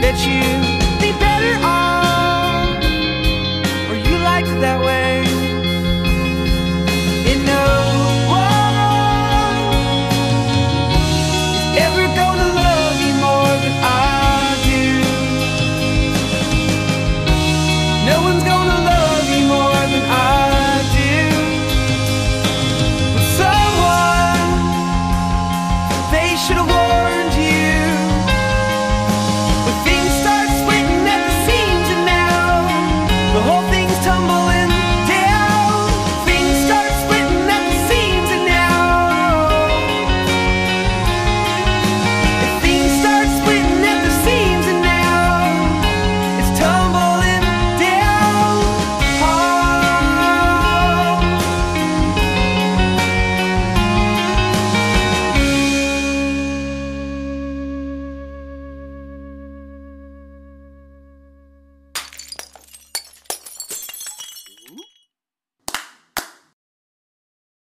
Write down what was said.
that you'd be better off, or you liked it that way. And no one is ever gonna love you more than I do. No one's gonna love you more than I do. But someone, they should have warned.